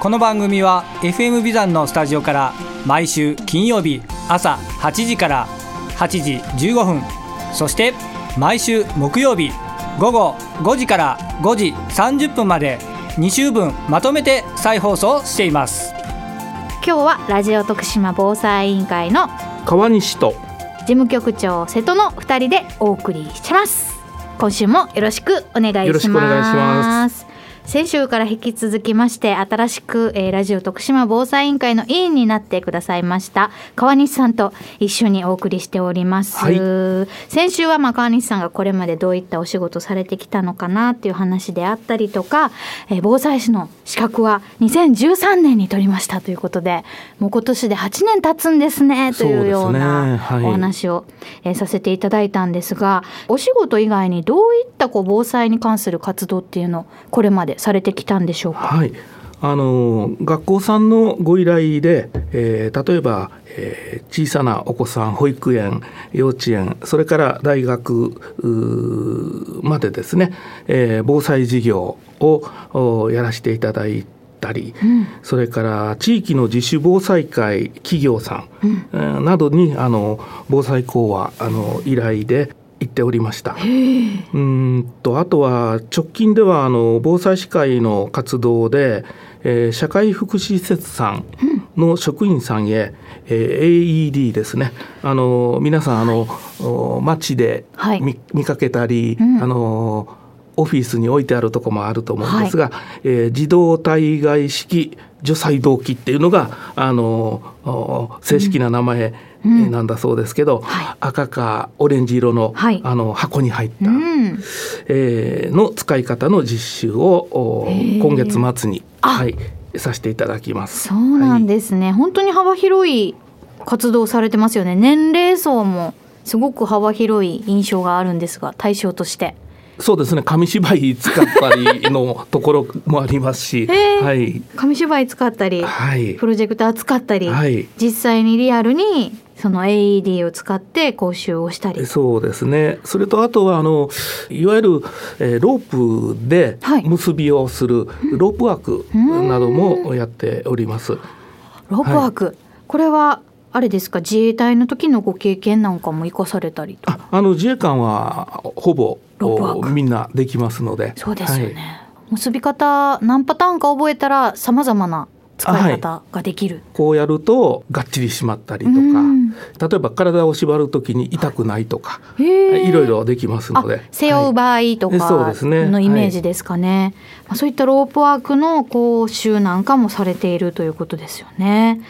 この番組は FM ビザンのスタジオから毎週金曜日朝8時から8時15分そして毎週木曜日午後5時から5時30分まで2週分まとめて再放送しています。今日はラジオ徳島防災委員会の川西と事務局長瀬戸の2人でお送りします今週もよろしくお願いします先週から引き続きまして新しく、えー、ラジオ徳島防災委員会の委員になってくださいました川西さんと一緒にお送りしております、はい。先週はまあ川西さんがこれまでどういったお仕事されてきたのかなっていう話であったりとか、えー防災士の資格は2013年に取りましたということでもう今年で8年経つんですねというようなはい。お話を、えーさせていただいたんですがお仕事以外にどういったこう防災に関する活動っていうのをこれまでされてきたんでしょうか？はい。あの学校さんのご依頼で、えー例えば、えー小さなお子さん保育園幼稚園それから大学までですね、えー防災事業をおやらせていただいたり、それから地域の自主防災会企業さん、えーなどにあの防災講話あの依頼で行っておりました。うーんとあとは直近ではあの防災士会の活動で、えー社会福祉施設さんの職員さんへ、えー AED ですね。あの皆さんあの、お街ではい。見,、見かけたり、うん。あのオフィスに置いてあるとこもあると思うんですが、えー自動体外式除細動器っていうのがあのお正式な名前、えーなんだそうですけど、はい。赤かオレンジ色の,、はい。あの箱に入った、うん、えーの使い方の実習を今月末に、あ。はい、させていただきます。そうなんですね、本当に幅広い活動をされてますよね。年齢層もすごく幅広い印象があるんですが対象として。そうですね。紙芝居使ったりのところもありますし、はい、紙芝居使ったりはい。プロジェクター使ったり、はい。実際にリアルにその AED を使って講習をしたり。そうですね。それとあとはあのいわゆる、えーロープではい。結びをするロープワークなどもやっております。ロープワーク、これはあれですか？自衛隊の時のご経験なんかも生かされたりとあ、あの自衛官はほぼみんなできますので。そうですよね、はい。結び方何パターンか覚えたらさまざまな使い方ができる、こうやるとがっちり締まったりとか、うん。例えば体を縛るときに痛くないとか、へー。いろいろできますあので。背負う場合とかですね。のイメージですかね、まあ、そういったロープワークの講習なんかもされているということですよね。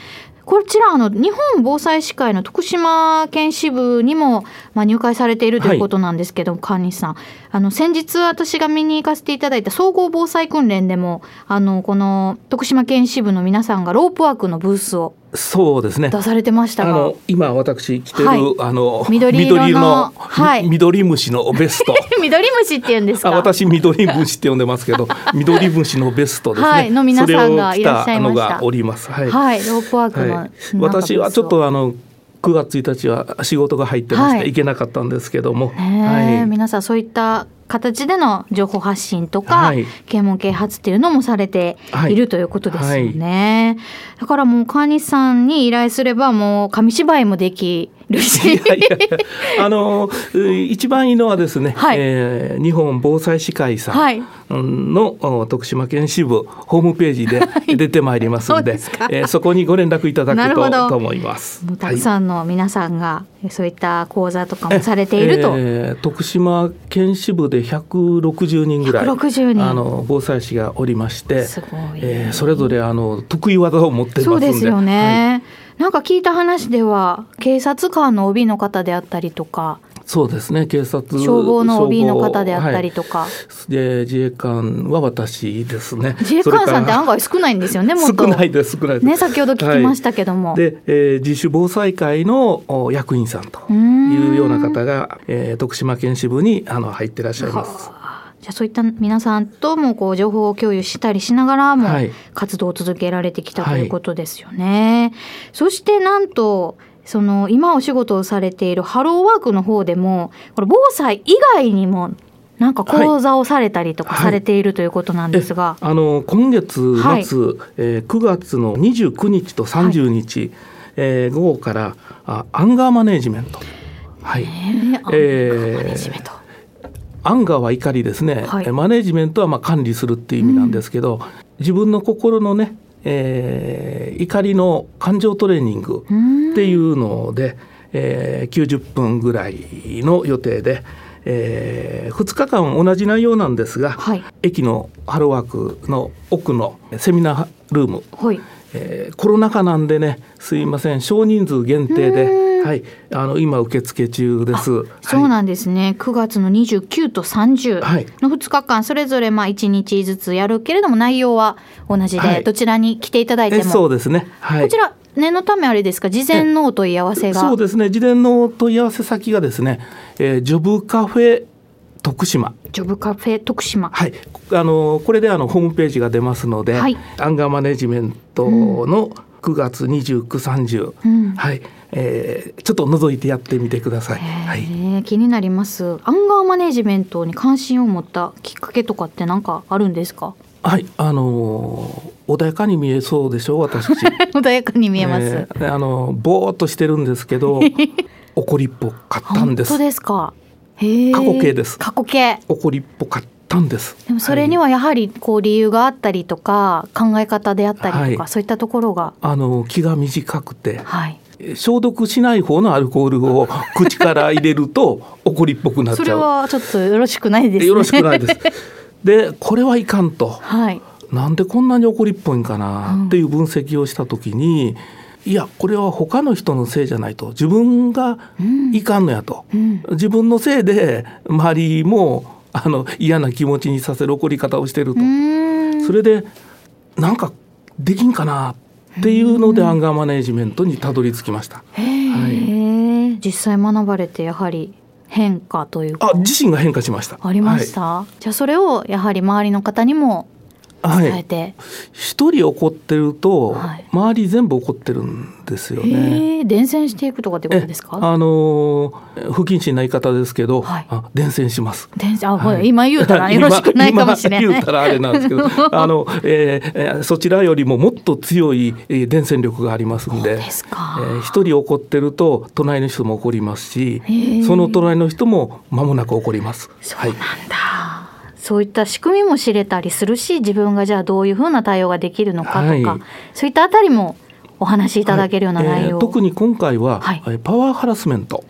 こちらあの日本防災士会の徳島県支部にも、まあ、入会されているということなんですけども、川西さん。あの先日私が見に行かせていただいた総合防災訓練でもあのこの徳島県支部の皆さんがロープワークのブースをそうですね。出されてましたが。あの今私着てる、はい。あの緑色のはい。み緑虫のベスト。緑虫って言うんですか？あ私緑虫って呼んでますけど 緑虫のベストですね、はい。の皆さんがいらっしゃいました。のがおります。はい、はい、ロープワークの、はい。私はちょっとあの9月1日は仕事が入ってまして、はい。行けなかったんですけども、はい、皆さんそういった形での情報発信とか、はい。啓蒙啓発っていうのもされてい。るということですよね、だからもう川西さんに依頼すればもう紙芝居もできるしい。やいやあのう一番いいのはですね、はい。えー日本防災士会さはい。んの、お徳島県支部ホームページで出てまいりますので,、そうですか。えーそこにご連絡いただくとと思います。たくさんの皆さんがそういった講座とかもされていると、えー徳島県支部で160人ぐらい160人。あの防災士がおりましてすごい。えーそれぞれあの得意技を持ってますんで。そうですよはい。ね、なんか聞いた話では警察官の帯の方であったりとかそうですね。警察消防の OB の方であったりとか、はい、で自衛官は私ですね。自衛官さんって案外少ないんですよねもっと。少ないです少ないです。ね先ほど聞きましたけども、はい、で、えー、自主防災会の役員さんというような方が、えー、徳島県支部にあの入ってらっしゃいますじゃあそういった皆さんともこう情報を共有したりしながらも活動を続けられてきたということですよね。はい、そしてなんとその今お仕事をされているハローワークの方でもこれ防災以外にもなんか講座をされたりとかされているということなんですが、はいはい、あの今月末、はい、えー、9月の29日と30日、はい、えー、午後からあアンガーマネジメント。はい、えー、アンガーは怒りですね、はい、マネジメントはまあ管理するっていう意味なんですけど、うん、自分の心のねえー、怒りの感情トレーニングっていうので、えー、90分ぐらいの予定で、えー、2日間同じ内容なんですが、はい、駅のハローワークの奥のセミナールーム、はい。えー、コロナ禍なんでねすいません少人数限定で。はい、あの今受付中です。そうなんですね。9月の29と30の2日間それぞれまあ1日ずつやるけれども内容は同じで、どちらに来ていただいても。そうですね。はい、こちら念のためあれですか？事前のお問い合わせが。そうですね。事前の問い合わせ先がですね、えー、ジョブカフェ徳島。ジョブカフェ徳島。はい。あのこれであのホームページが出ますので、はい、アンガーマネジメントの9月29、30、うん、はいえー、ちょっと覗いてやってみてください。はい、気になります。アンガーマネジメントに関心を持ったきっかけとかって何かあるんですか？はい、あのー、穏やかに見えそうでしょう、私。穏やかに見えます。えー、あのぼーっとしてるんですけど、怒りっぽかったんです。本当ですか？過去形です。過去形。怒りっぽかったんです。でもそれにはやはりこう理由があったりとか、考え方であったりとか、はい、そういったところが。あの気が短くて。はい。消毒しない方のアルコールを口から入れると 怒りっぽくなっちゃう。それはちょっとよろしくないです、ね、よろしくないです。でこれはいかんと、はい、なんでこんなに怒りっぽいんかなっていう分析をした時に、うん、いやこれは他の人のせいじゃないと自分がいかんのやと、うん、自分のせいで周りもあの嫌な気持ちにさせる怒り方をしてると。それでなんかできんかなっていうのでアンガーマネジメントにたどり着きました。はい、実際学ばれてやはり変化というか。あ自身が変化しました。ありました、はい、じゃあそれをやはり周りの方にも伝えて。一、はい、人怒ってると、はい、周り全部怒ってるんですよね。伝染していくとかってことですか？あの不謹慎な言い方ですけど、はい、あ伝染します。伝染あ、はい、今言うたら よろしくないかもしれない。言うたらあれなんですけど あの、えー、そちらよりももっと強い伝染力がありますんで一、えー、人怒ってると隣の人も怒りますしその隣の人も間もなく怒ります。そうなんだ、そういった仕組みも知れたりするし自分がじゃあどういうふうな対応ができるのかとか、はい、そういったあたりもお話しいただけるような内容、はいえー、特に今回は、はい、パワーハラスメント。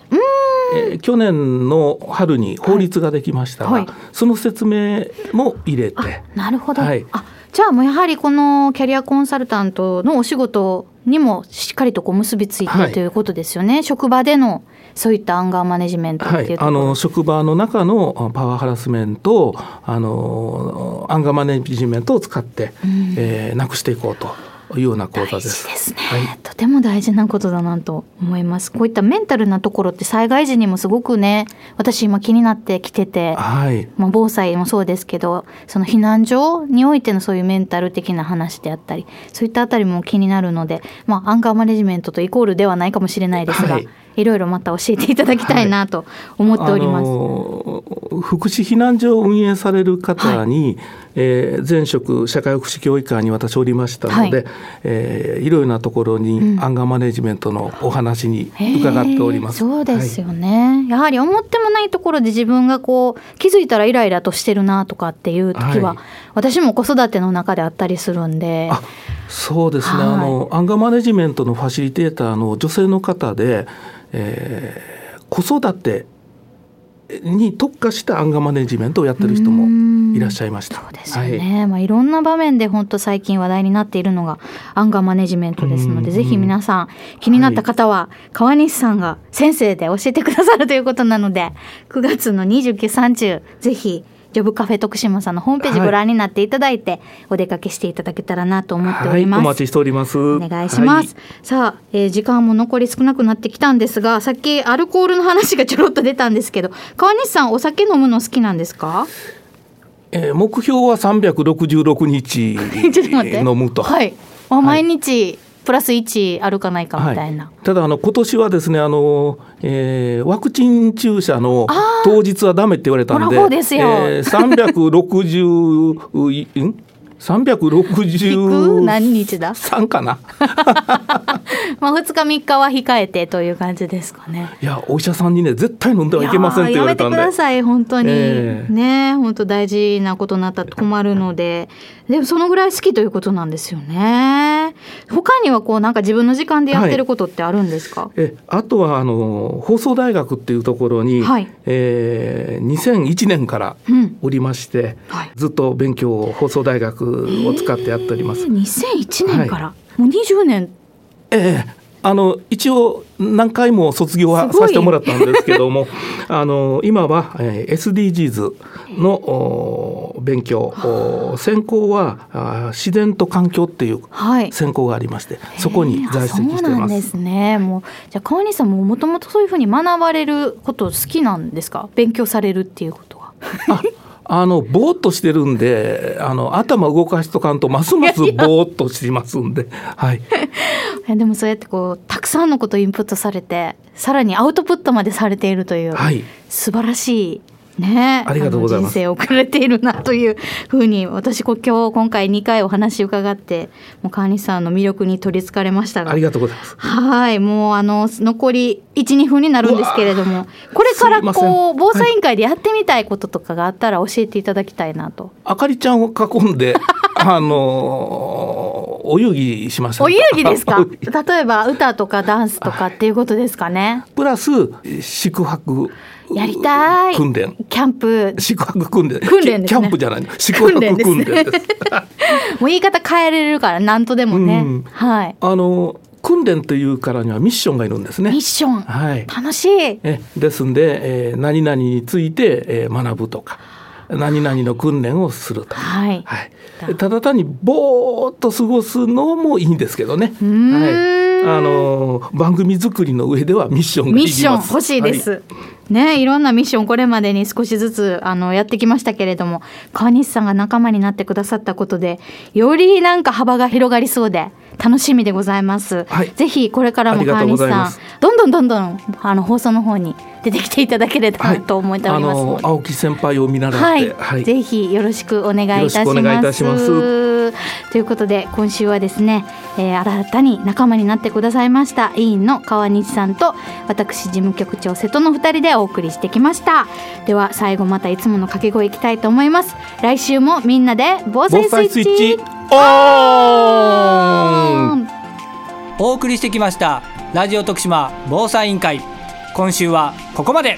えー、去年の春に法律ができましたが、はい。はい、その説明も入れて。なるほど、はい、あじゃあもうやはりこのキャリアコンサルタントのお仕事にもしっかりとこう結びついてということですよね、職場でのそういったアンガーマネジメントっていう、はい、あの職場の中のパワーハラスメントあのアンガーマネジメントを使って、うん、えー、なくしていこうと。いうような講座です。ですね、はい、とても大事なことだなと思います。こういったメンタルなところって災害時にもすごくね、私今気になってきてて、はい、まあ防災もそうですけど、その避難所においてのそういうメンタル的な話であったり、そういったあたりも気になるので、まあアンカーマネジメントとイコールではないかもしれないですが。はいいろいろまた教えていただきたいなと思っております。はい、福祉避難所を運営される方に、はい、えー、前職社会福祉協議会に私おりましたので、はい。えー、いろいろなところにアンガーマネジメントのお話に伺っております。そうですよね、はい、やはり思ってもないところで自分がこう気づいたらイライラとしてるなとかっていう時は、はい、私も子育ての中であったりするんで。そうですね、はい、あのアンガーマネジメントのファシリテーターの女性の方で、えー、子育てに特化したアンガーマネジメントをやってる人もいらっしゃいました。そうですよね、はい。まあ、いろんな場面で本当最近話題になっているのがアンガーマネジメントですのでぜひ皆さん気になった方は川西さんが先生で教えてくださるということなので9月の2930ぜひジョブカフェ徳島さんのホームページご覧になっていただいて、はい、お出かけしていただけたらなと思っております、はい、お待ちしております。お願いします、はい、さあ、えー、時間も残り少なくなってきたんですがさっきアルコールの話がちょろっと出たんですけど川西さんお酒飲むの好きなんですか？えー、目標は366日飲むと。はい。あ、毎日プラス1あるかないかみたいな、はい、ただあの今年はですねあの、えー、ワクチン注射の当日はダメって言われたんででえー、360ん？360何日だ？3かな まあ2日3日は控えてという感じですかね。いやお医者さんにね絶対飲んではいけませんって言われたんで。やめてください本当に、えー、ね本当大事なことになったら困るので。でもそのぐらい好きということなんですよね。他にはこうなんか自分の時間でやってることってあるんですか、はい、えあとはあの放送大学っていうところに、はい、えー、2001年からおりまして、うん。はい、ずっと勉強を放送大学を使ってやっております、えー、2001年から、はい、もう20年ええあの一応何回も卒業はさせてもらったんですけども あの今は、えー、SDGs の勉強専攻は自然と環境っていう専攻がありまして、はい、そこに在籍してます。ですね。もうじゃあ川西さんももともとそういうふうに学ばれること好きなんですか？勉強されるっていうことは。あのぼーっとしてるんであの頭動かしとかんとますますぼーっとしますんではい でもそうやってこうたくさんのことインプットされてさらにアウトプットまでされているという、はい、素晴らしいね、ありがとうございます。人生を送られているなというふうに私今日今回2回お話伺ってもう川西さんの魅力に取りつかれましたが。ありがとうございます。はい。もうあの残り12分になるんですけれどもこれからこう防災委員会でやってみたいこととかがあったら教えてい。ただきたいなと、あかりちゃんを囲んであのお遊戯しましょうお遊戯ですか？例えば歌とかダンスとかっていうことですかね？プラス宿泊やりたい。訓練。キャンプ。宿泊訓練。訓練、ね、キャンプじゃない。宿泊訓練です、ね、もう言い方変えれるから何とでもね、うん、はい。あの訓練というからにはミッションがいるんですね。ミッション、はい、楽しい。えですんで、えー、何々について、えー、学ぶとか。何々の訓練をすると、はい、はい、ただ単にぼーっと過ごすのもいいんですけどね。はい。あの番組作りの上ではミッションミッション欲しいです。はい、ねいろんなミッションこれまでに少しずつあのやってきましたけれども川西さんが仲間になってくださったことでよりなんか幅が広がりそうで楽しみでございます。はい、ぜひこれからも川西さんどんどんどんどんあの放送の方に 出てきていただければと思っております、はい、青木先輩を見習って、はい、はい、ぜひよろしくお願いいたします。ということで今週はですね、えー、新たに仲間になってくださいました委員の川西さんと私事務局長瀬戸の2人でお送りしてきました。では最後またいつもの掛け声いきたいと思います。来週もみんなで防災スイッチお送りしてきましたラジオ徳島防災委員会。今週はここまで。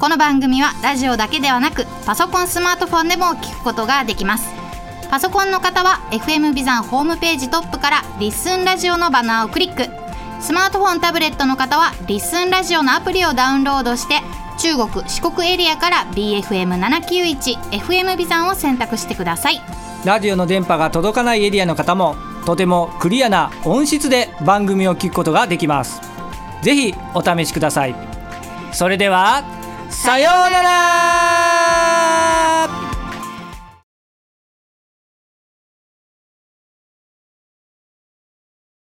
この番組はラジオだけではなくパソコンスマートフォンでも聞くことができます。パソコンの方は FM ビザンホームページトップからリッスンラジオのバナーをクリック。スマートフォンタブレットの方はリッスンラジオのアプリをダウンロードして中国四国エリアから BFM791FM ビザンを選択してくださいラジオの電波が届かないエリアの方もとてもクリアな音質で番組を聞くことができます。是非お試しください。それではさようなら!